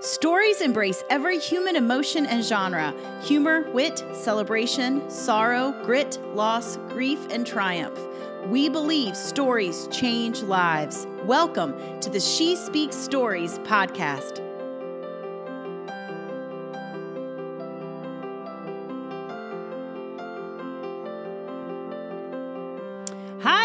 Stories embrace every human emotion and genre humor, wit, celebration, sorrow, grit, loss, grief, and triumph. We believe stories change lives. Welcome to the She Speaks Stories podcast.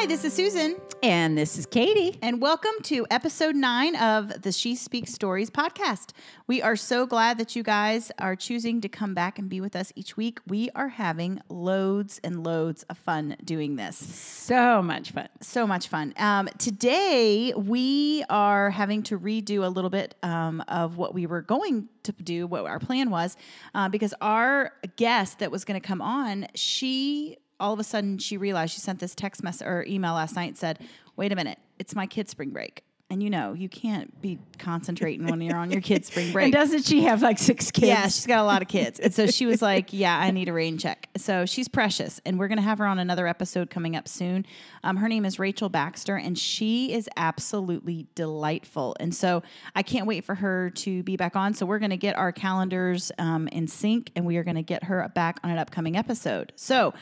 Hi, this is Susan. And this is Katie. And welcome to episode nine of the She Speaks Stories podcast. We are so glad that you guys are choosing to come back and be with us each week. We are having loads and loads of fun doing this. So much fun. So much fun. Um, today, we are having to redo a little bit um, of what we were going to do, what our plan was, uh, because our guest that was going to come on, she all of a sudden she realized she sent this text message or email last night said, "Wait a minute, it's my kid's spring break." And you know, you can't be concentrating when you're on your kid's spring break. And doesn't she have like six kids? Yeah, she's got a lot of kids. And so she was like, Yeah, I need a rain check. So she's precious. And we're going to have her on another episode coming up soon. Um, her name is Rachel Baxter, and she is absolutely delightful. And so I can't wait for her to be back on. So we're going to get our calendars um, in sync and we are going to get her back on an upcoming episode. So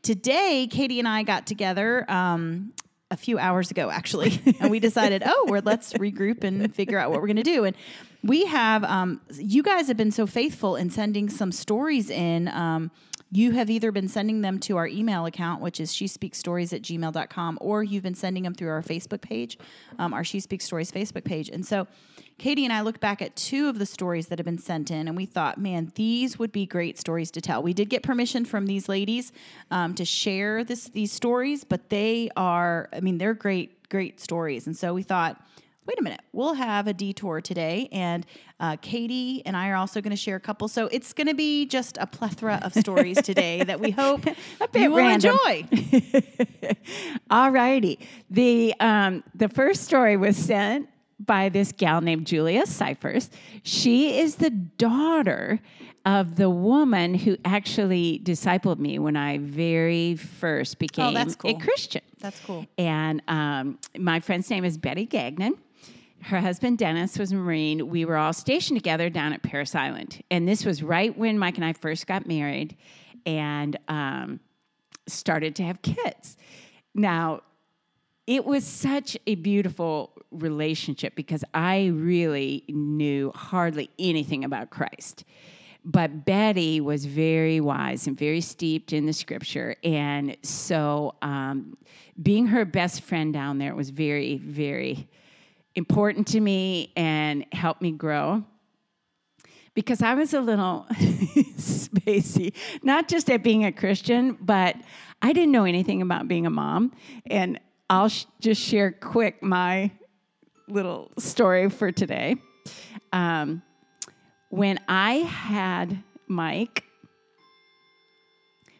today, Katie and I got together. Um, a few hours ago actually. And we decided oh we're let's regroup and figure out what we're going to do. And we have um, you guys have been so faithful in sending some stories in. Um, you have either been sending them to our email account, which is she speaks stories at gmail.com, or you've been sending them through our Facebook page, um, our She Speaks Stories Facebook page. And so Katie and I looked back at two of the stories that have been sent in, and we thought, man, these would be great stories to tell. We did get permission from these ladies um, to share this these stories, but they are, I mean, they're great, great stories. And so we thought, wait a minute, we'll have a detour today. And uh, Katie and I are also going to share a couple. So it's going to be just a plethora of stories today that we hope you will random. enjoy. All righty. The, um, the first story was sent by this gal named Julia Cyphers. She is the daughter of the woman who actually discipled me when I very first became that's cool. a Christian. That's cool. And um, my friend's name is Betty Gagnon. Her husband Dennis was a Marine. We were all stationed together down at Parris Island. And this was right when Mike and I first got married and um, started to have kids. Now, it was such a beautiful relationship because I really knew hardly anything about Christ. But Betty was very wise and very steeped in the scripture. And so um, being her best friend down there was very, very important to me and helped me grow because I was a little spacey, not just at being a Christian, but I didn't know anything about being a mom. And I'll sh- just share quick my little story for today. Um, when I had Mike,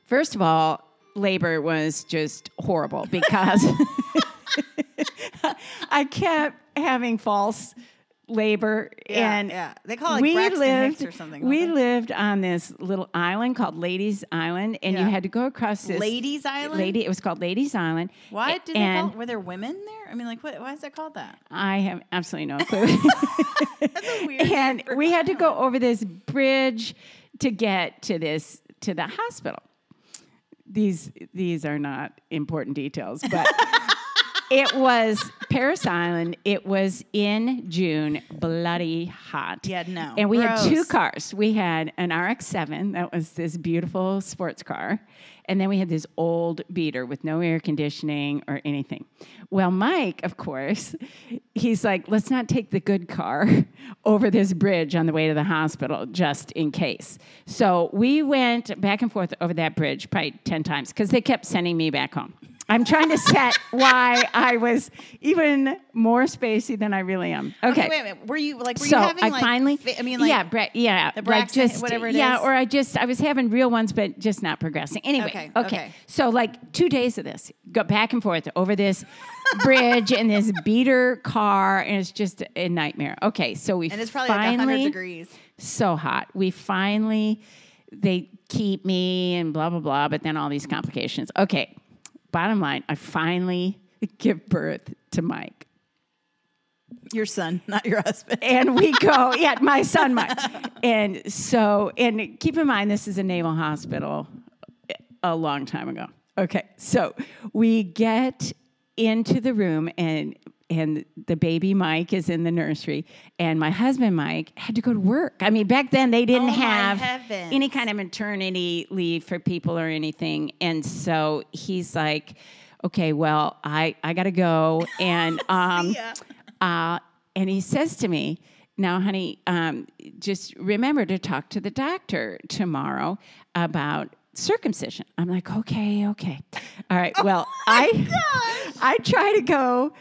first of all, labor was just horrible because I kept having false labor and yeah. They call it like we Braxton lived Hicks or something. we they? lived on this little island called Lady's Island and Yeah. you had to go across this Lady's Island. lady it was called Lady's Island Why did they and call? Were there women there? I mean, like, what? Why is that called that? I have absolutely no clue That's a weird. and we had to go over this bridge to get to this to the hospital. These these are not important details, but it was Parris Island. It was in June, bloody hot. Yeah, no. And we had two cars. We had an RX-7 that was this beautiful sports car, and then we had this old beater with no air conditioning or anything. Well, Mike, of course, he's like, let's not take the good car over this bridge on the way to the hospital just in case. So we went back and forth over that bridge probably 10 times because they kept sending me back home. I'm trying to set why I was even more spacey than I really am. Okay. Okay, wait a minute. Were you like? Were so you having I like? finally, fa- I mean, like, yeah, Bra- yeah, the like just whatever it yeah, is? or I just I was having real ones, but just not progressing. Anyway, Okay, okay, okay. So like two days of this, go back and forth over this bridge and this beater car, and it's just a nightmare. Okay, so we and it's probably like hundred degrees. so hot. We finally they keep me and blah blah blah, but then all these complications. Okay, bottom line, I finally give birth to Mike. Your son, not your husband. and we go, yeah, my son, Mike. and so, and keep in mind, this is a naval hospital a long time ago. Okay, so we get into the room and and the baby Mike is in the nursery, and my husband Mike had to go to work. I mean, back then they didn't Oh, have heavens. any kind of maternity leave for people or anything, and so he's like, "Okay, well, I I gotta go," and um, uh, and he says to me, "Now, honey, um, just remember to talk to the doctor tomorrow about." circumcision i'm like okay okay all right well i i try to go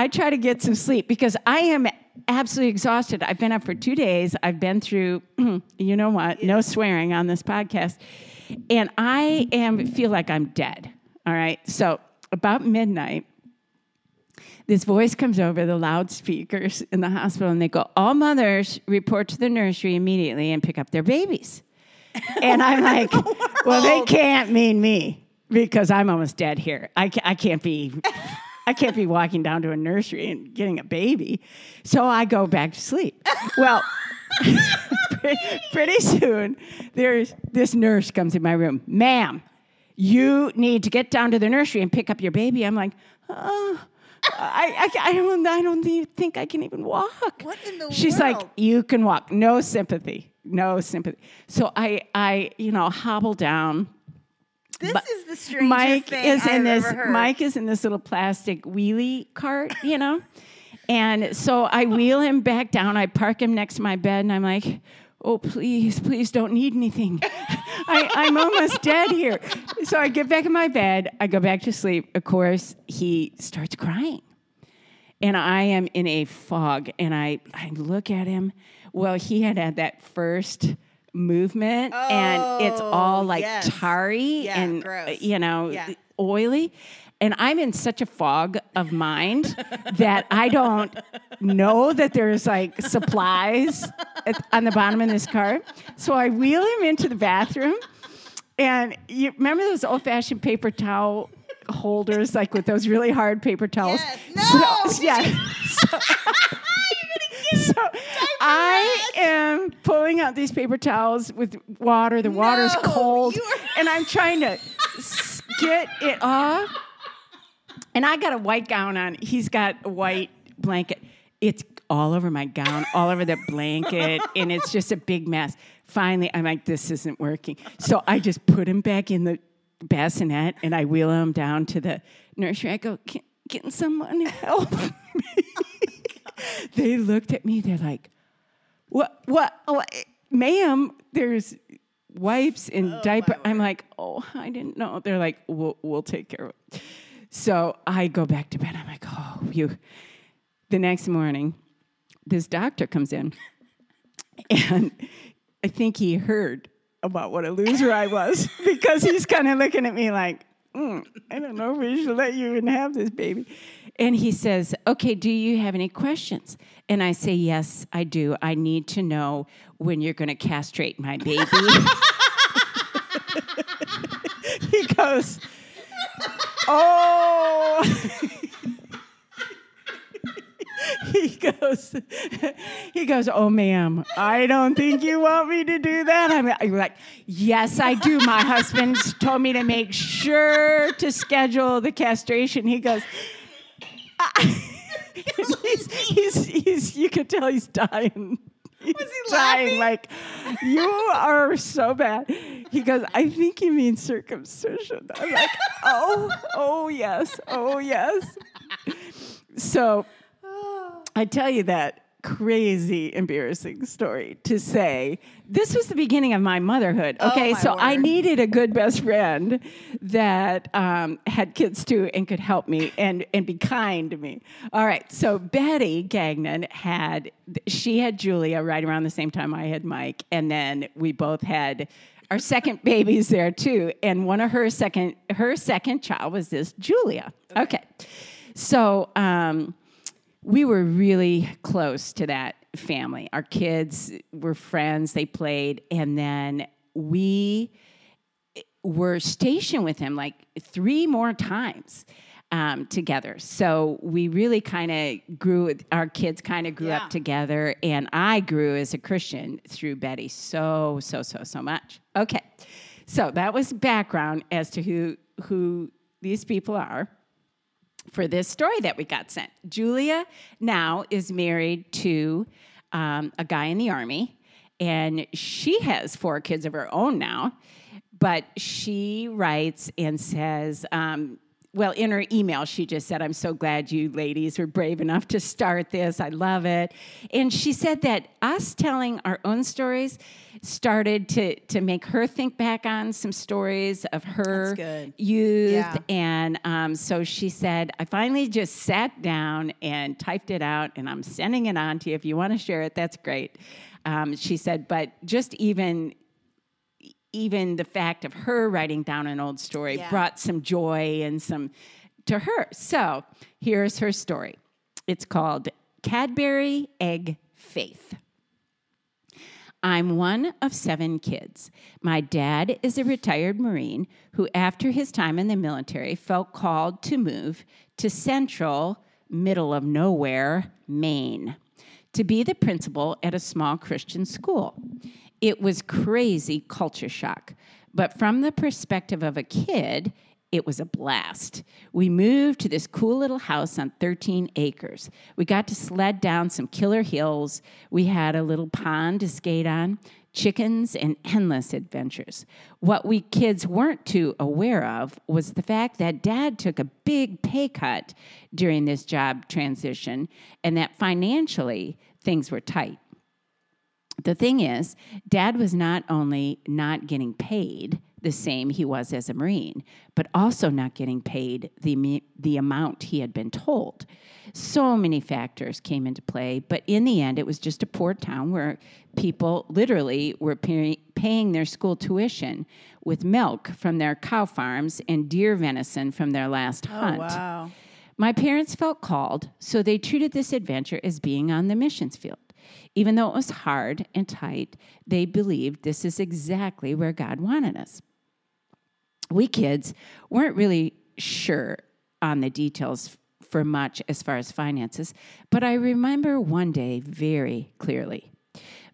I try to get some sleep because I am absolutely exhausted. I've been up for two days. I've been through, you know what? No swearing on this podcast, and I am feel like I'm dead. All right. So about midnight, this voice comes over the loudspeakers in the hospital, and they go, "All mothers report to the nursery immediately and pick up their babies." and I'm like, "Well, they can't mean me because I'm almost dead here. I I can't be." I can't be walking down to a nursery and getting a baby. So I go back to sleep. Well, pretty soon, there's this nurse comes in my room. Ma'am, you need to get down to the nursery and pick up your baby. I'm like, oh, I, I, I don't, I don't even think I can even walk. What in the She's like, you can walk. No sympathy. No sympathy. So I, I, you know, hobble down. This But is the strangest Mike thing is I've in this. ever heard. Mike is in this little plastic wheelie cart, you know, and so I wheel him back down. I park him next to my bed, and I'm like, "Oh, please, please, don't need anything. I, I'm almost dead here." So I get back in my bed. I go back to sleep. Of course, he starts crying, and I am in a fog. And I I look at him. Well, he had had that first movement, and it's all Oh, like yes. tarry Yeah, and gross. you know Yeah. oily and i'm in such a fog of mind that i don't know that there's like supplies at, on the bottom of this cart so i wheel him into the bathroom and you remember those old-fashioned paper towel holders like with those really hard paper towels Yes. No! so, yeah so, so I am pulling out these paper towels with water. The water's No, cold, and I'm trying to get it off. And I got a white gown on. He's got a white blanket. It's all over my gown, all over the blanket, and it's just a big mess. Finally, I'm like, this isn't working. So I just put him back in the bassinet and I wheel him down to the nursery. I go, can, can someone help me? They looked at me. They're like, what? What? what? Ma'am, there's wipes and diaper. I'm like, oh, I didn't know. They're like, we'll, we'll take care of it. So I go back to bed. I'm like, oh, you. The next morning, this doctor comes in, and I think he heard about what a loser I was because he's kind of looking at me like, "Mm, I don't know if we should let you even have this baby. And he says, Okay, do you have any questions? And I say, Yes, I do. I need to know when you're going to castrate my baby. he goes, Oh. he goes, he goes, oh, ma'am, I don't think you want me to do that. I'm, like, yes, I do. My husband told me to make sure to schedule the castration. He goes, he's, he's, he's, you can tell he's dying. He's he dying laughing? like, you are so bad. He goes, I think you mean circumcision. I'm like, oh, oh, yes, oh, yes. So I tell you that crazy embarrassing story to say this was the beginning of my motherhood. Okay, Oh, my so I needed a good best friend that um, had kids too and could help me and and be kind to me. All right, so Betty Gagnon had she had Julia right around the same time I had Mike, and then we both had our second babies there too. And one of her second her second child was this Julia. Okay, so. Um, we were really close to that family. Our kids were friends, they played, and then we were stationed with him like three more times. um, together. So we really kind of grew, our kids kind of grew Yeah. up together, and I grew as a Christian through Betty so, so, so, so much. Okay. So that was background as to who, who these people are for this story that we got sent. Julia now is married to um, a guy in the army, and she has four kids of her own now. But she writes and says, um, well, in her email, she just said, I'm so glad you ladies were brave enough to start this. I love it. And she said that us telling our own stories started to, to make her think back on some stories of her That's good. youth. Yeah. And um, so she said, I finally just sat down and typed it out, and I'm sending it on to you. If you want to share it, that's great. Um, she said, but just even even the fact of her writing down an old story Yeah. brought some joy and some to her. So here's her story. It's called Cadbury Egg Faith. I'm one of seven kids. My dad is a retired Marine who, after his time in the military, felt called to move to central, middle of nowhere, Maine, to be the principal at a small Christian school. It was crazy culture shock, but from the perspective of a kid, it was a blast. We moved to this cool little house on 13 acres. We got to sled down some killer hills. We had a little pond to skate on, chickens, and endless adventures. What we kids weren't too aware of was the fact that dad took a big pay cut during this job transition and that financially things were tight. The thing is, dad was not only not getting paid the same he was as a Marine, but also not getting paid the, the amount he had been told. So many factors came into play, but in the end, it was just a poor town where people literally were pay- paying their school tuition with milk from their cow farms and deer venison from their last oh, hunt. Oh, wow. My parents felt called, so they treated this adventure as being on the missions field. Even though it was hard and tight, they believed this is exactly where God wanted us. We kids weren't really sure on the details for much as far as finances, but I remember one day very clearly.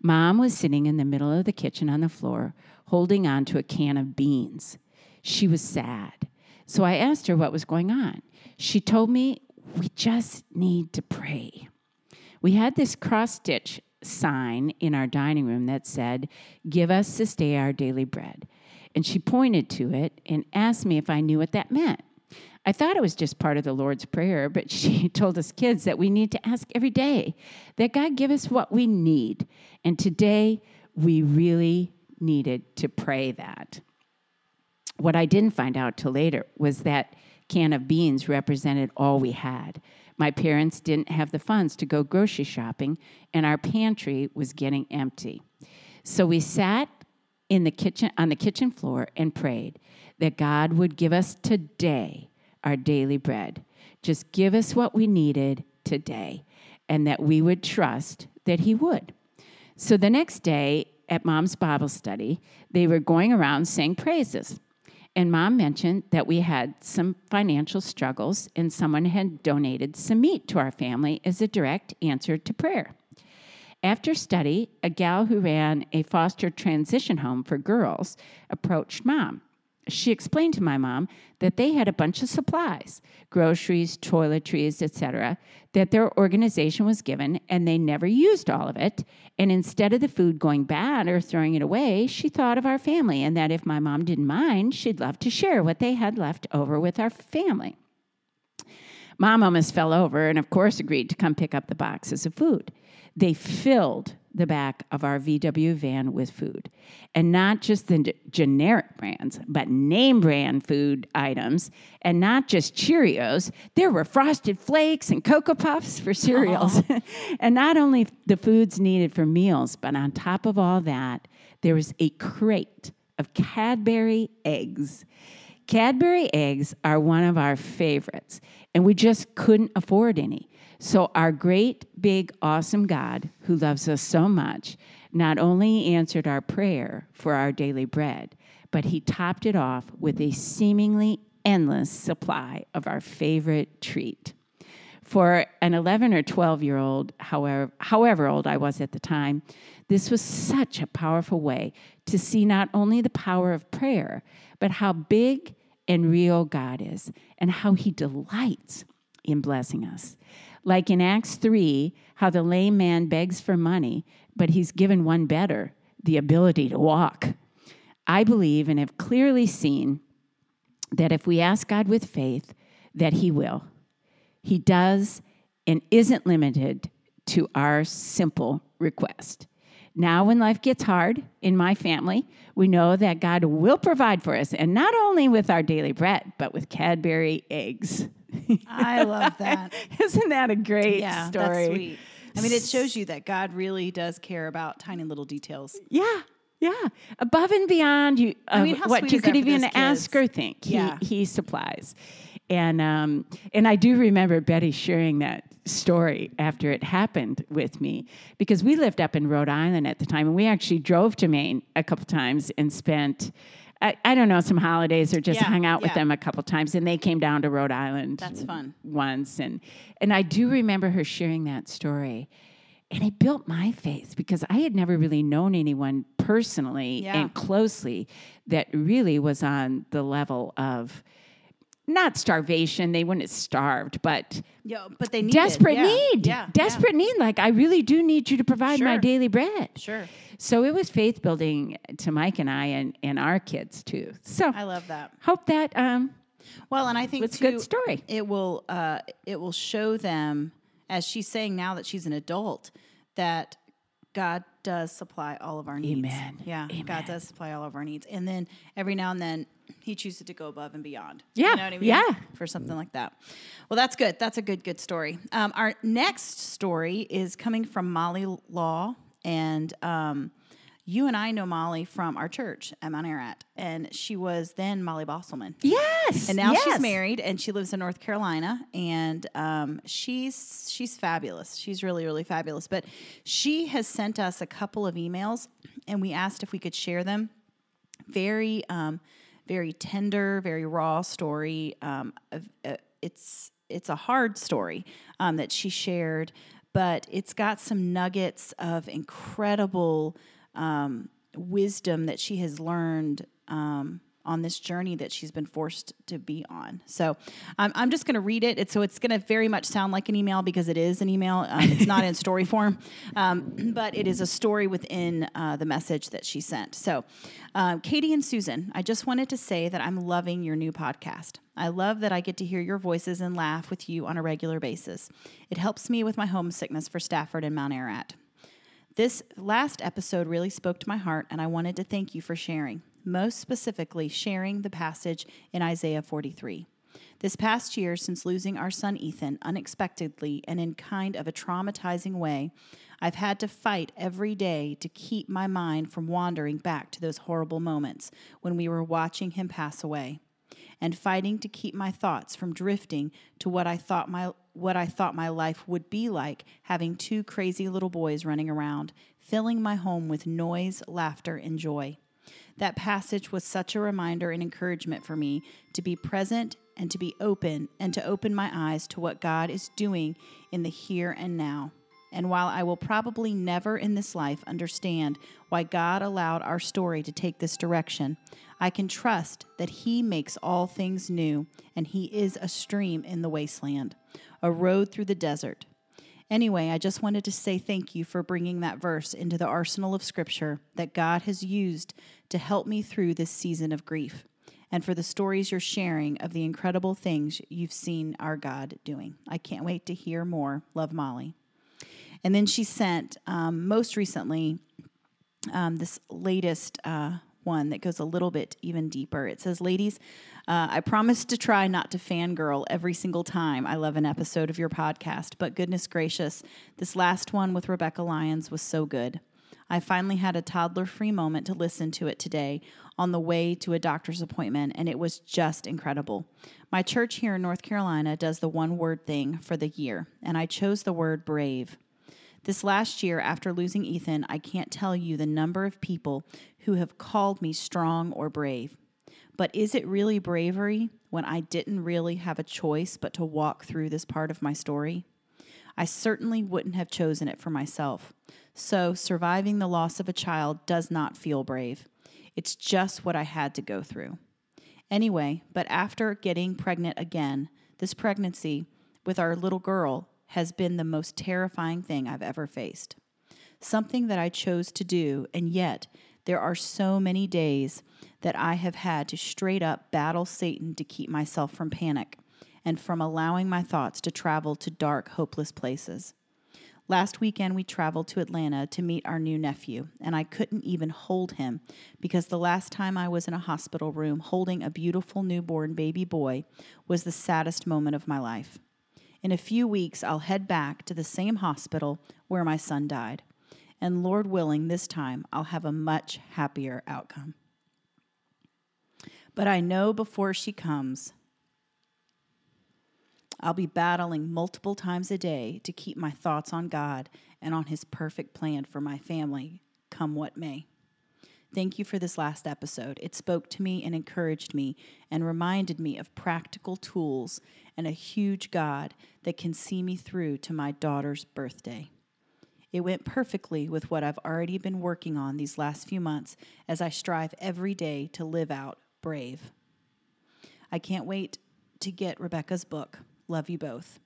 Mom was sitting in the middle of the kitchen on the floor, holding on to a can of beans. She was sad. So I asked her what was going on. She told me, We just need to pray. We had this cross stitch sign in our dining room that said, Give us this day our daily bread. And she pointed to it and asked me if I knew what that meant. I thought it was just part of the Lord's Prayer, but she told us kids that we need to ask every day that God give us what we need. And today, we really needed to pray that. What I didn't find out till later was that can of beans represented all we had. My parents didn't have the funds to go grocery shopping, and our pantry was getting empty. So we sat in the kitchen on the kitchen floor and prayed that God would give us today our daily bread. Just give us what we needed today, and that we would trust that He would. So the next day at mom's Bible study, they were going around saying praises. And mom mentioned that we had some financial struggles and someone had donated some meat to our family as a direct answer to prayer. After study, a gal who ran a foster transition home for girls approached mom. She explained to my mom that they had a bunch of supplies, groceries, toiletries, etc., that their organization was given and they never used all of it. And instead of the food going bad or throwing it away, she thought of our family and that if my mom didn't mind, she'd love to share what they had left over with our family. Mom almost fell over and, of course, agreed to come pick up the boxes of food. They filled the back of our VW van with food. And not just the generic brands, but name brand food items. And not just Cheerios. There were Frosted Flakes and Cocoa Puffs for cereals. and not only the foods needed for meals, but on top of all that, there was a crate of Cadbury eggs. Cadbury eggs are one of our favorites, and we just couldn't afford any. So, our great, big, awesome God, who loves us so much, not only answered our prayer for our daily bread, but he topped it off with a seemingly endless supply of our favorite treat. For an 11 or 12 year old, however, however old I was at the time, this was such a powerful way to see not only the power of prayer, but how big and real God is and how he delights in blessing us. Like in Acts 3, how the lame man begs for money, but he's given one better the ability to walk. I believe and have clearly seen that if we ask God with faith, that he will. He does and isn't limited to our simple request. Now, when life gets hard in my family, we know that God will provide for us, and not only with our daily bread, but with Cadbury eggs. I love that. Isn't that a great yeah, story? that's sweet. I mean, it shows you that God really does care about tiny little details. Yeah, yeah. Above and beyond you, I mean, what you could even ask or think. He, Yeah. he supplies. And um, and I do remember Betty sharing that story after it happened with me because we lived up in Rhode Island at the time, and we actually drove to Maine a couple times and spent. I, I don't know some holidays or just Yeah, hung out with yeah. them a couple times, and they came down to Rhode Island. That's fun. Once, and and I do remember her sharing that story, and it built my faith because I had never really known anyone personally Yeah. and closely that really was on the level of not starvation. They wouldn't have starved, but Yeah, but they need desperate. Yeah, need. Yeah, desperate need. Like, I really do need you to provide my daily bread. Sure, So it was faith building to Mike and I and, and our kids too. So I love that. hope that um, Well, and I think it's a good story. It will uh, it will show them as she's saying now that she's an adult that God does supply all of our needs. Amen. Yeah, Amen. God does supply all of our needs, and then every now and then He chooses to go above and beyond. Yeah, you know what I mean? yeah. for something like that. Well, that's good. That's a good good story. Um, our next story is coming from Molly Law, and um, you and I know Molly from our church at Mount Ararat, and she was then Molly Bosselman. yes. And now yes. she's married and she lives in North Carolina and um, she's she's fabulous. She's really really fabulous. But she has sent us a couple of emails and we asked if we could share them. Very um, very tender, very raw story. Um, uh, it's it's a hard story um, that she shared, but it's got some nuggets of incredible um, wisdom that she has learned um, on this journey that she's been forced to be on. So um, I'm just going to read it. It's, so it's going to very much sound like an email because it is an email. Um, it's not in story form, um, but it is a story within uh, the message that she sent. So, um, Katie and Susan, I just wanted to say that I'm loving your new podcast. I love that I get to hear your voices and laugh with you on a regular basis. It helps me with my homesickness for Stafford and Mount Ararat. This last episode really spoke to my heart, and I wanted to thank you for sharing, most specifically, sharing the passage in Isaiah 43. This past year, since losing our son Ethan unexpectedly and in kind of a traumatizing way, I've had to fight every day to keep my mind from wandering back to those horrible moments when we were watching him pass away and fighting to keep my thoughts from drifting to what I thought my what I thought my life would be like having two crazy little boys running around, filling my home with noise, laughter, and joy. That passage was such a reminder and encouragement for me to be present and to be open and to open my eyes to what God is doing in the here and now. And while I will probably never in this life understand why God allowed our story to take this direction, I can trust that He makes all things new and He is a stream in the wasteland, a road through the desert. Anyway, I just wanted to say thank you for bringing that verse into the arsenal of Scripture that God has used to help me through this season of grief, and for the stories you're sharing of the incredible things you've seen our God doing. I can't wait to hear more. Love Molly. And then she sent, um, most recently, um, this latest uh, one that goes a little bit even deeper. It says, Ladies, uh, I promise to try not to fangirl every single time I love an episode of your podcast, but goodness gracious, this last one with Rebecca Lyons was so good. I finally had a toddler free moment to listen to it today on the way to a doctor's appointment, and it was just incredible. My church here in North Carolina does the one word thing for the year, and I chose the word brave. This last year, after losing Ethan, I can't tell you the number of people who have called me strong or brave. But is it really bravery when I didn't really have a choice but to walk through this part of my story? I certainly wouldn't have chosen it for myself. So, surviving the loss of a child does not feel brave. It's just what I had to go through. Anyway, but after getting pregnant again, this pregnancy with our little girl has been the most terrifying thing I've ever faced. Something that I chose to do, and yet there are so many days that I have had to straight up battle Satan to keep myself from panic and from allowing my thoughts to travel to dark, hopeless places. Last weekend, we traveled to Atlanta to meet our new nephew, and I couldn't even hold him because the last time I was in a hospital room holding a beautiful newborn baby boy was the saddest moment of my life. In a few weeks, I'll head back to the same hospital where my son died. And Lord willing, this time I'll have a much happier outcome. But I know before she comes, I'll be battling multiple times a day to keep my thoughts on God and on His perfect plan for my family, come what may. Thank you for this last episode. It spoke to me and encouraged me and reminded me of practical tools and a huge God that can see me through to my daughter's birthday. It went perfectly with what I've already been working on these last few months as I strive every day to live out brave. I can't wait to get Rebecca's book. Love you both.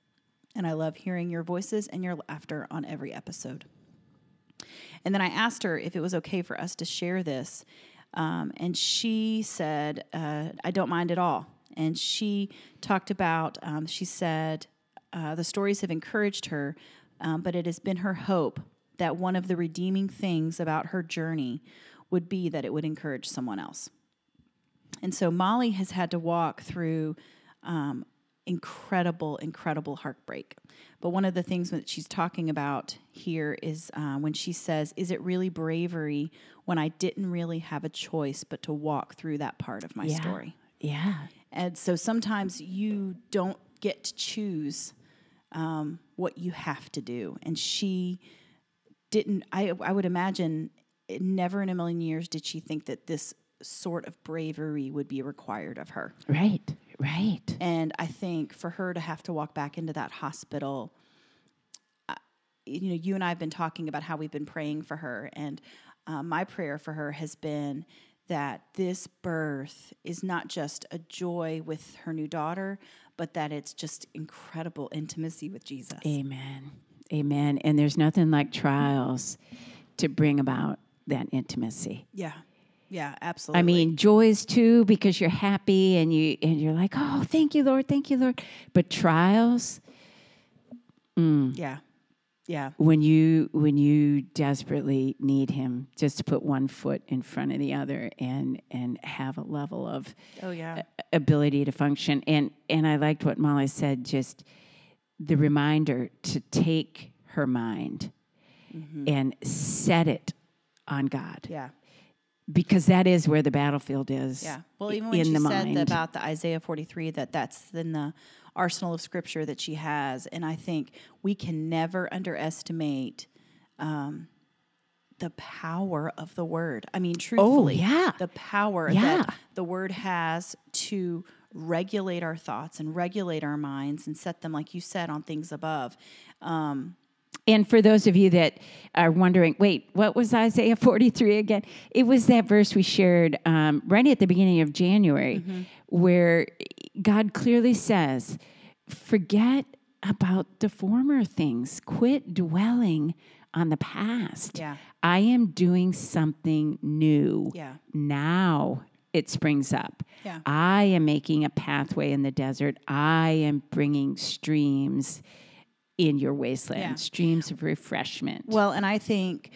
And I love hearing your voices and your laughter on every episode. And then I asked her if it was okay for us to share this. Um, and she said, uh, I don't mind at all. And she talked about, um, she said, uh, the stories have encouraged her, um, but it has been her hope that one of the redeeming things about her journey would be that it would encourage someone else. And so Molly has had to walk through um, incredible, incredible heartbreak. But one of the things that she's talking about here is uh, when she says, Is it really bravery when I didn't really have a choice but to walk through that part of my Yeah. story? Yeah. And so sometimes you don't get to choose um, what you have to do. And she didn't, I, I would imagine, never in a million years did she think that this sort of bravery would be required of her. Right. Right. And I think for her to have to walk back into that hospital, uh, you know, you and I have been talking about how we've been praying for her. And uh, my prayer for her has been that this birth is not just a joy with her new daughter, but that it's just incredible intimacy with Jesus. Amen. Amen. And there's nothing like trials to bring about that intimacy. Yeah. Yeah, absolutely. I mean, joys too because you're happy and you and you're like, "Oh, thank you, Lord. Thank you, Lord." But trials mm. yeah. Yeah. when you when you desperately need him just to put one foot in front of the other and and have a level of Oh, yeah. ability to function and and I liked what Molly said just the reminder to take her mind mm-hmm. and set it on God Yeah. Because that is where the battlefield is Yeah. Well, even when she said mind about the Isaiah 43, that that's in the arsenal of scripture that she has. And I think we can never underestimate um, the power of the word. I mean, truthfully, Oh, yeah. the power Yeah. that the word has to regulate our thoughts and regulate our minds and set them, like you said, on things above. And for those of you that are wondering, wait, what was Isaiah 43 again? It was that verse we shared um, right at the beginning of January, where God clearly says, forget about the former things, quit dwelling on the past. Yeah. I am doing something new. Yeah. Now it springs up. Yeah. I am making a pathway in the desert. I am bringing streams in your wasteland, Yeah. streams of refreshment. Well, and I think,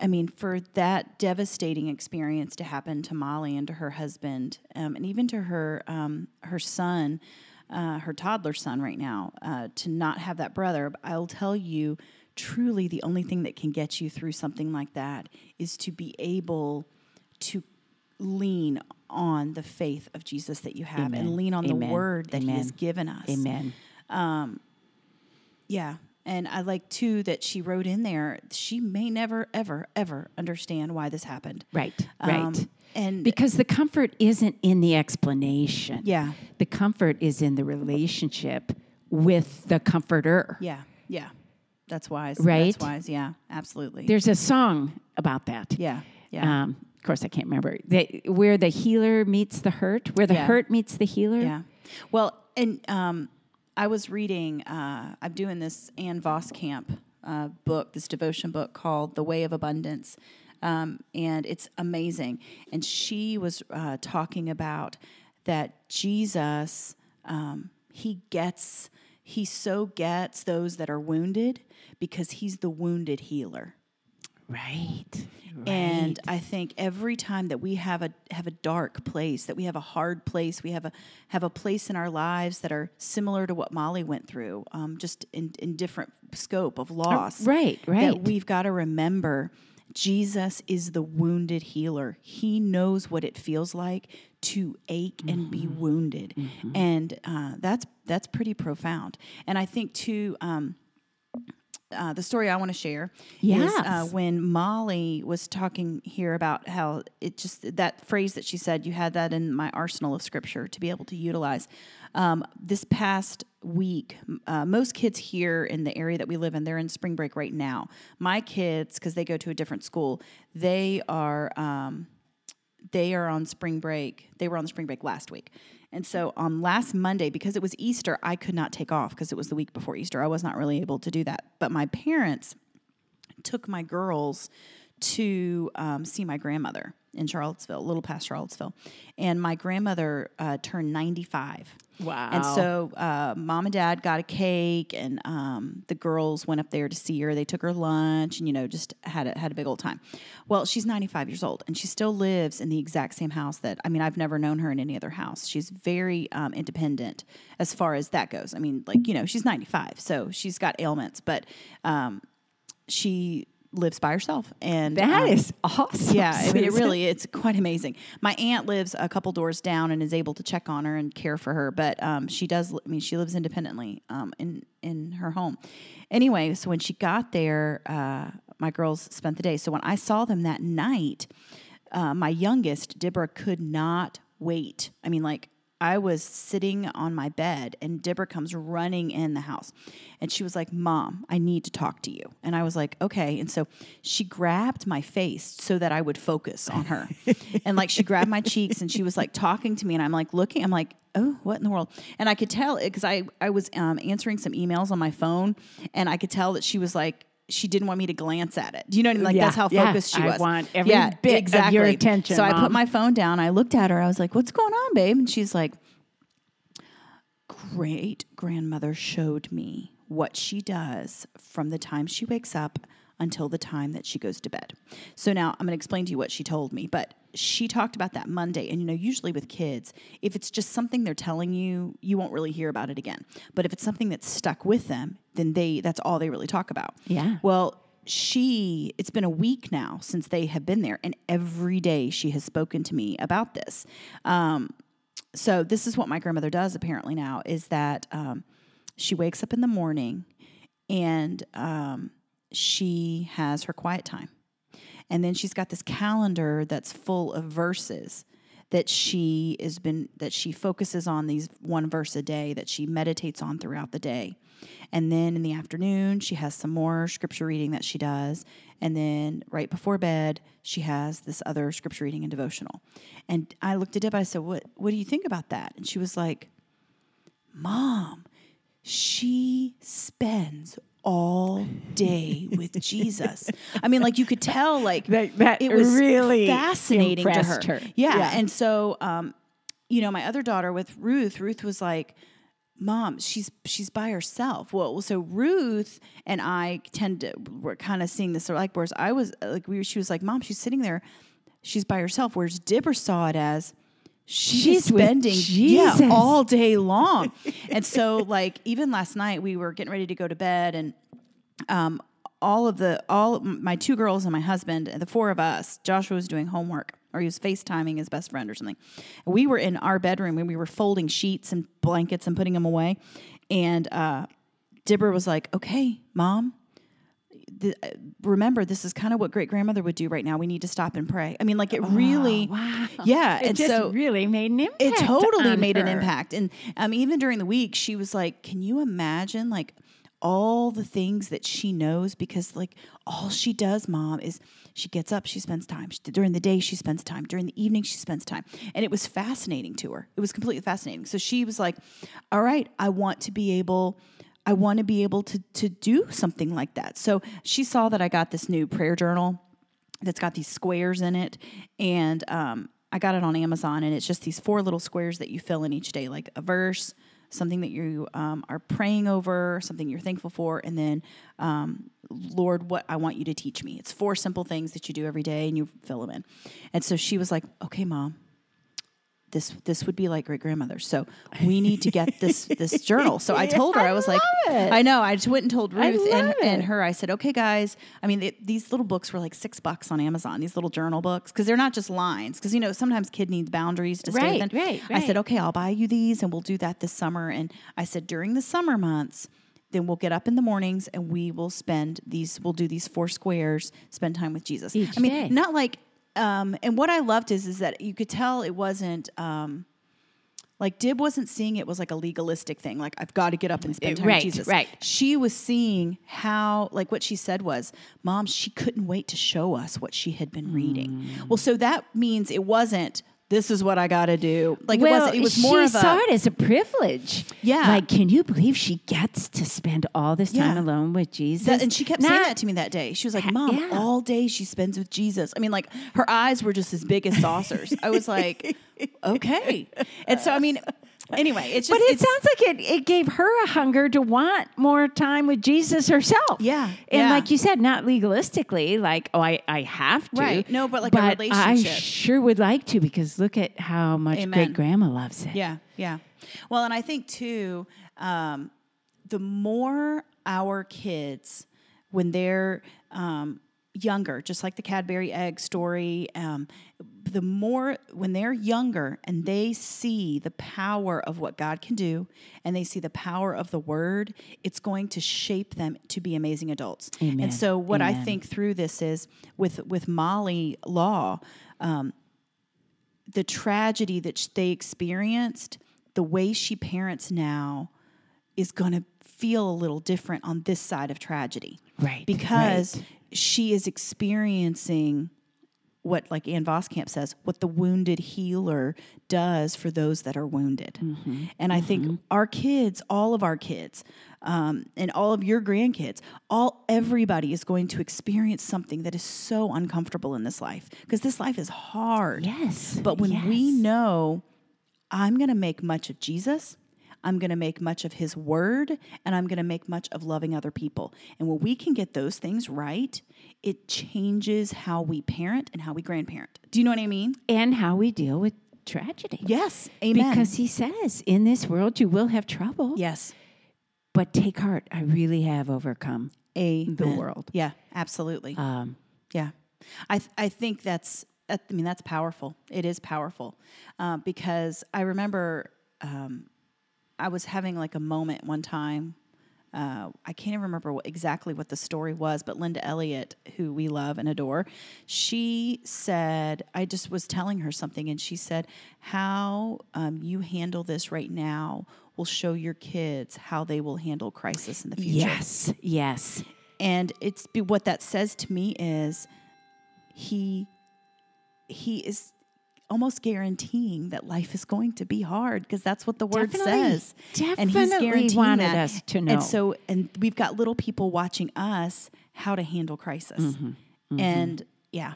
I mean, for that devastating experience to happen to Molly and to her husband, um, and even to her um, her son, uh, her toddler son right now, uh, to not have that brother, I'll tell you, truly, the only thing that can get you through something like that is to be able to lean on the faith of Jesus that you have Amen. and lean on the word that he has given us. Amen. Yeah. And I like too that she wrote in there, she may never, ever, ever understand why this happened. Right, Um, right. and Because the comfort isn't in the explanation. yeah, The comfort is in the relationship with the comforter. yeah, yeah. That's wise. Right? That's wise. Yeah, absolutely. There's a song about that. yeah, yeah. Um, of course, I can't remember. The, where the healer meets the hurt, where the Yeah. hurt meets the healer. Yeah. Well, and um, I was reading, uh, I'm doing this Ann Voskamp uh, book, this devotion book called The Way of Abundance. Um, and it's amazing. And she was uh, talking about that Jesus, um, he gets, he so gets those that are wounded because he's the wounded healer. Right. And I think every time that we have a have a dark place, that we have a hard place, we have a have a place in our lives that are similar to what Molly went through, um, just in, in different scope of loss. right, right. That we've got to remember Jesus is the wounded healer. He knows what it feels like to ache and be Mm-hmm. wounded, and uh, that's that's pretty profound. And I think too. Um, uh, the story I want to share is uh, Yes. when Molly was talking here about how it just that phrase that she said, you had that in my arsenal of scripture to be able to utilize. Um, this past week, uh, most kids here in the area that we live in, they're in spring break right now. My kids, because they go to a different school, they are. Um, they are on spring break. They were on the spring break last week. And so on last Monday, because it was Easter, I could not take off because it was the week before Easter. I was not really able to do that. But my parents took my girls to um, see my grandmother in Charlottesville, a little past Charlottesville. And my grandmother uh, turned 95. Wow. And so uh, mom and dad got a cake, and um, the girls went up there to see her. They took her lunch, and you know, just had a, had a big old time. Well, she's 95 years old, and she still lives in the exact same house that I mean, I've never known her in any other house. She's very um, independent as far as that goes. I mean, like you know, she's 95, so she's got ailments, but um, she lives by herself, and That um, is awesome. yeah, I mean, it really it's quite amazing. My aunt lives a couple doors down and is able to check on her and care for her, but um, she does. I mean, she lives independently um, in in her home. Anyway, so when she got there, uh, my girls spent the day. So when I saw them that night, uh, my youngest Deborah could not wait. I mean, like. I was sitting on my bed and Deborah comes running in the house and she was like, Mom, I need to talk to you. And I was like, Okay. And so she grabbed my face so that I would focus on her. and like she grabbed my cheeks and she was like talking to me and I'm like looking, I'm like, Oh, what in the world? And I could tell because I, I was um, answering some emails on my phone and I could tell that she was like, she didn't want me to glance at it. Do you know what I mean? Like Yeah, that's how yeah. focused she I was. want every bit of your attention, So I put my phone down. I looked at her. I was like, "What's going on, babe?" And she's like, "Great grandmother showed me what she does from the time she wakes up until the time that she goes to bed." So now I'm going to explain to you what she told me, but she talked about that Monday. And you know, usually with kids, if it's just something they're telling you, you won't really hear about it again. But if it's something that's stuck with them, then they that's all they really talk about. Yeah. Well, she, it's been a week now since they have been there, and every day she has spoken to me about this. Um, so this is what my grandmother does apparently now is that um, she wakes up in the morning and um, she has her quiet time. And then she's got this calendar that's full of verses that she has been that she focuses on these one verse a day that she meditates on throughout the day. And then in the afternoon, she has some more scripture reading that she does. And then right before bed, she has this other scripture reading and devotional. And I looked at Deb, I said, What what do you think about that? And she was like, Mom, she spends all day with Jesus. I mean, like you could tell, like That- that it was really fascinating to her. her. Yeah. Yeah. and so, um, you know, my other daughter with Ruth, Ruth was like, "Mom, she's she's by herself." Well, so Ruth and I tend to we're kind of seeing this like whereas I was like we were, she was like, "Mom, she's sitting there, she's by herself." Whereas Dipper saw it as she's She's spending yeah all day long, and so like even last night we were getting ready to go to bed and um, all of the all my two girls and my husband and the four of us joshua was doing homework or he was facetiming his best friend or something. We were in our bedroom and we were folding sheets and blankets and putting them away. And uh, Deborah was like, "Okay, mom." Th- remember, this is kind of what great grandmother would do right now. We need to stop and pray. I mean, like it really, Oh, wow. yeah. It and just so really made an impact. it totally made an impact. And um, even during the week, she was like, "Can you imagine like all the things that she knows? Because like all she does, mom, is she gets up, she spends time She- during the day, she spends time during the evening, she spends time, and it was fascinating to her. It was completely fascinating. So she was like, "All right, I want to be able." I want to be able to to do something like that. So she saw that I got this new prayer journal that's got these squares in it, and um, I got it on Amazon, and it's just these four little squares that you fill in each day, like a verse, something that you um, are praying over, something you're thankful for, and then um, Lord, what I want you to teach me. It's four simple things that you do every day, and you fill them in. And so she was like, "Okay, mom." This, this would be like great grandmother. So we need to get this this journal. So I told her I, was like, it. I know. I just went and told Ruth and, and her. I said, okay, guys. I mean, it, these little books were like six bucks on Amazon. These little journal books because they're not just lines. Because you know sometimes kid needs boundaries to stay Right, within. right, I said, okay, I'll buy you these and we'll do that this summer. And I said during the summer months. Then we'll get up in the mornings and we will spend these. We'll do these four squares. Spend time with Jesus. Each I mean, day. not like. Um, and what I loved is is that you could tell it wasn't. Um, like Dib wasn't seeing it was like a legalistic thing. Like I've got to get up and spend time Right, with Jesus. right. She was seeing how, like what she said was, Mom, she couldn't wait to show us what she had been reading. Mm. Well, so that means it wasn't. This is what I got to do. Like well, it wasn't. It was more she of saw a. it as a privilege. Yeah. Like, can you believe she gets to spend all this time Yeah. alone with Jesus? That, and she kept saying that to me that day. She was like, "Mom, yeah. all day she spends with Jesus." I mean, like her eyes were just as big as saucers. I was like, "Okay." And so, I mean, anyway, it's just. But it sounds like it, it gave her a hunger to want more time with Jesus herself. Yeah, And yeah. like you said, not legalistically, like, oh, I, I have to. Right. No, but like a I relationship. I sure would like to because look at how much great grandma loves it. Yeah, yeah. Well, and I think too, um, the more our kids, when they're um, younger, just like the Cadbury egg story, um, the more when they're younger and they see the power of what God can do and they see the power of the Word, it's going to shape them to be amazing adults. Amen. And so, what I think through this is with with Molly Law um, the tragedy that they experienced, the way she parents now is going to feel a little different on this side of tragedy. Right, Because she is experiencing what, like Ann Voskamp says, what the wounded healer does for those that are wounded. Mm-hmm. And I think our kids, all of our kids, um, and all of your grandkids, all everybody is going to experience something that is so uncomfortable in this life because this life is hard. Yes. But when we know I'm going to make much of Jesus, I'm going to make much of his word, and I'm going to make much of loving other people. And when we can get those things right, it changes how we parent and how we grandparent. Do you know what I mean? and how we deal with tragedy. Yes. Amen. Because he says, in this world you will have trouble. yes. But take heart, I really have overcome. Amen. The world. Yeah, absolutely. Um, Yeah, I th- I think that's I mean that's powerful. It is powerful uh, because I remember um, I was having like a moment one time. Uh, I can't even remember what, exactly what the story was, but Linda Elliott, who we love and adore, she said, I just was telling her something, and she said, How um, you handle this right now will show your kids how they will handle crisis in the future. yes, yes. And it's what that says to me is he he is almost guaranteeing that life is going to be hard because that's what the word Definitely. says. and he's guaranteeing wanted that. us to know. And so and we've got little people watching us how to handle crisis. Mm-hmm. And yeah.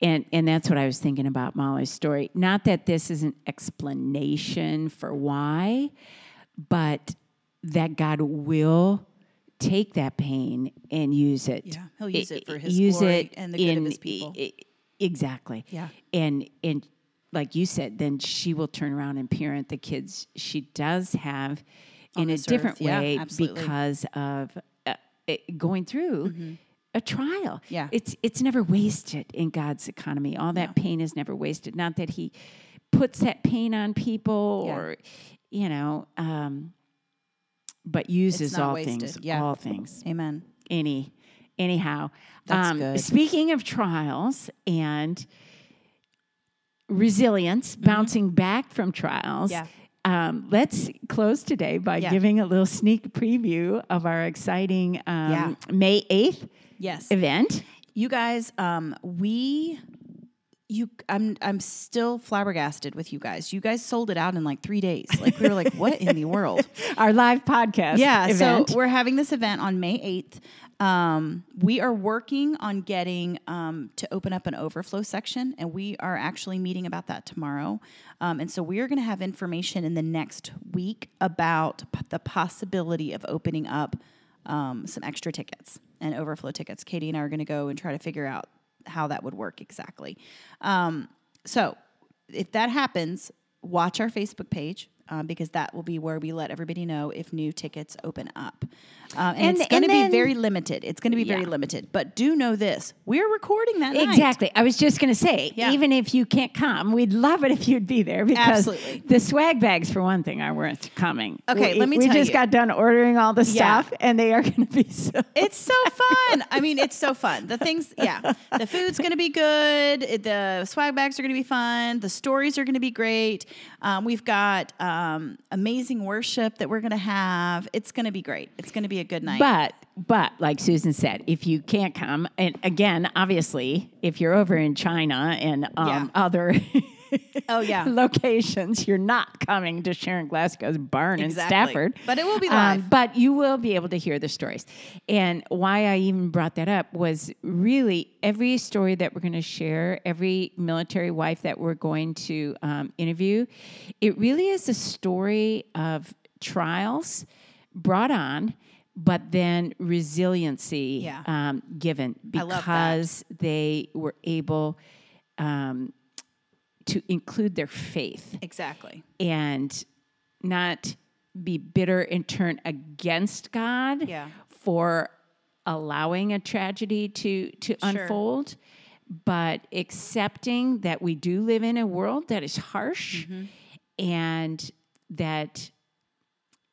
And and that's what I was thinking about Molly's story. Not that this is an explanation for why, but that God will take that pain and use it. Yeah, he'll use it for his use glory it and the good of in- his people. Exactly. Yeah. And and like you said, then she will turn around and parent the kids she does have On in a different earth. Yeah, way absolutely. because of uh, going through a trial. Mm-hmm. Yeah. It's it's never wasted in God's economy. All that pain is never wasted. Not that he puts that pain on people Yeah. or you know, um but uses all wasted. things. Yeah. All things. Amen. Any, anyhow. That's um, good. Speaking of trials and resilience, bouncing back from trials. Mm-hmm. Yeah. Um, let's close today by Yeah. giving a little sneak preview of our exciting um, Yeah. May 8th Yes. event. You guys, um, we you I'm I'm still flabbergasted with you guys. You guys sold it out in like three days. Like we were like, what in the world? Our live podcast. Yeah, event. so we're having this event on May 8th. Um, we are working on getting um, to open up an overflow section, and we are actually meeting about that tomorrow. Um, and so we are going to have information in the next week about p- the possibility of opening up um, some extra tickets and overflow tickets. Katie and I are going to go and try to figure out how that would work exactly. Um, so if that happens, watch our Facebook page. Um, because that will be where we let everybody know if new tickets open up. Um, and, And- it's going to be very limited. It's going to be very limited. But do know this we're recording that night. Exactly. I was just going to say, Yeah. even if you can't come, we'd love it if you'd be there because Absolutely. the swag bags, for one thing, are worth coming. Okay, We- let me tell you. We just you. got done ordering all the Yeah. stuff, and they are going to be so. It's so fun. I mean, it's so fun. The things, yeah. The food's going to be good. The swag bags are going to be fun. The stories are going to be great. Um, we've got um, amazing worship that we're going to have. It's going to be great. It's going to be a good night. But but like Susan said, if you can't come, and again, obviously, if you're over in China and um, Yeah. other Oh, yeah. locations, you're not coming to Sharon Glasgow's barn Exactly. in Stafford. But it will be Um, live. but you will be able to hear the stories. And why I even brought that up was really every story that we're going to share, every military wife that we're going to um, interview, it really is a story of trials brought on. But then resiliency Yeah. um, given I love that. because they were able um, to include their faith exactly. and not be bitter and turn against God Yeah. for allowing a tragedy to to unfold, but accepting that we do live in a world that is harsh Mm-hmm. and that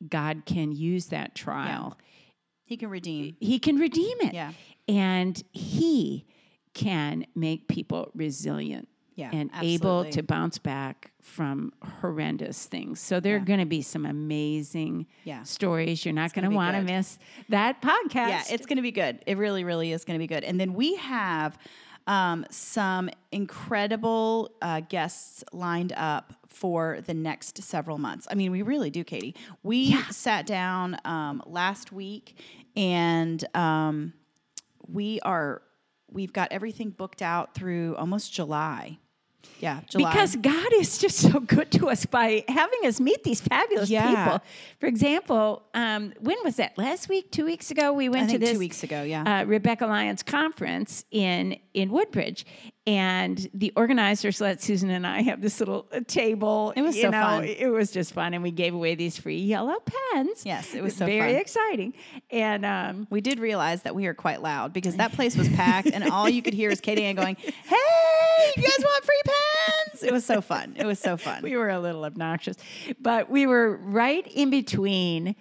God can use that trial. He can redeem. He can redeem it. Yeah. And he can make people resilient Yeah, and able to bounce back from horrendous things. So there are going to be some amazing Yeah. stories. You're not going gonna want to miss that podcast. Yeah, it's going to be good. It really, really is going to be good. And then we have um, some incredible uh, guests lined up for the next several months. I mean, we really do, Katie. We sat down um, last week and um, we are we've got everything booked out through almost July. Yeah, July. Because God is just so good to us by having us meet these fabulous Yeah. people. For example, um, when was that? Last week, two weeks ago, we went to this two weeks ago. Yeah. uh, Rebekah Lyons conference in in Woodbridge, and the organizers let Susan and I have this little uh, table. It was you so know, fun. It was just fun, and we gave away these free yellow pens. Yes, it was so very fun. exciting. And um, we did realize that we are quite loud because that place was packed and all you could hear is Katie Ann going, Hey, you guys want free pens? It was so fun. It was so fun. we were a little obnoxious, but we were right in between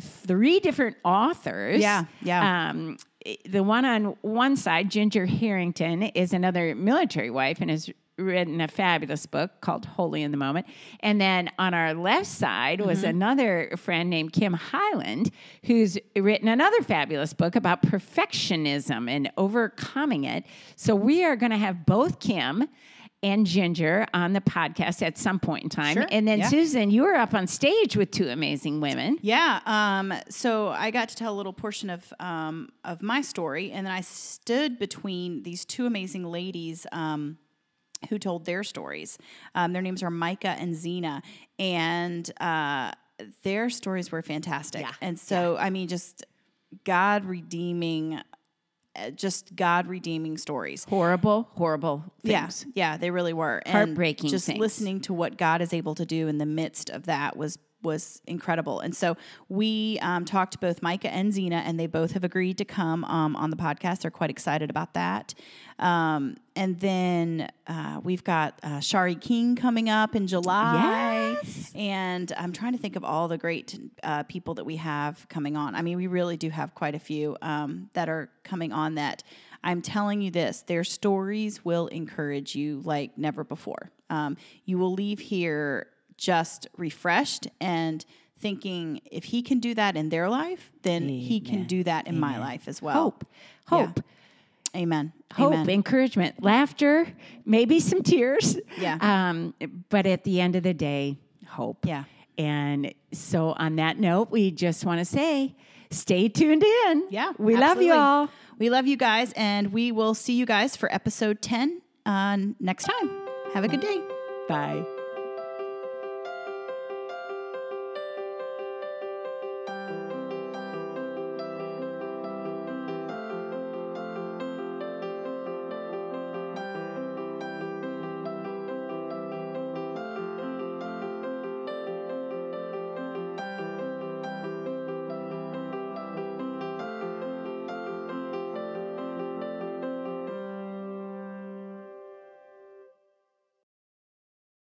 three different authors. Yeah, yeah. Um, the one on one side, Ginger Harrington, is another military wife and has written a fabulous book called Holy in the Moment. And then on our left side was Mm-hmm. another friend named Kim Highland, who's written another fabulous book about perfectionism and overcoming it. So we are going to have both Kim and Ginger on the podcast at some point in time. Sure, And then yeah. Susan, you were up on stage with two amazing women. Yeah. Um, so I got to tell a little portion of um, of my story, and then I stood between these two amazing ladies. Um, who told their stories? Um, their names are Micah and Zena, and uh, their stories were fantastic. Yeah, And so, I mean, just God redeeming, just God redeeming stories. Horrible, horrible things. Yeah, yeah, they really were. And Heartbreaking Just things. listening to what God is able to do in the midst of that was was incredible. And so we um, talked to both Micah and Zena, and they both have agreed to come um, on the podcast. They're quite excited about that. Um, and then uh, we've got uh, Shari King coming up in July. Yes. And I'm trying to think of all the great uh, people that we have coming on. I mean, we really do have quite a few um, that are coming on that I'm telling you this their stories will encourage you like never before. Um, you will leave here just refreshed and thinking if he can do that in their life, then he can do that in my life as well. Hope. Hope. Amen. Hope, Amen. encouragement, laughter, maybe some tears. Yeah. Um, but at the end of the day, hope. Yeah. And so, on that note, we just want to say stay tuned in. Yeah. We love you all. We love you guys, and we will see you guys for episode 10 uh, next time. Have a good day. Bye.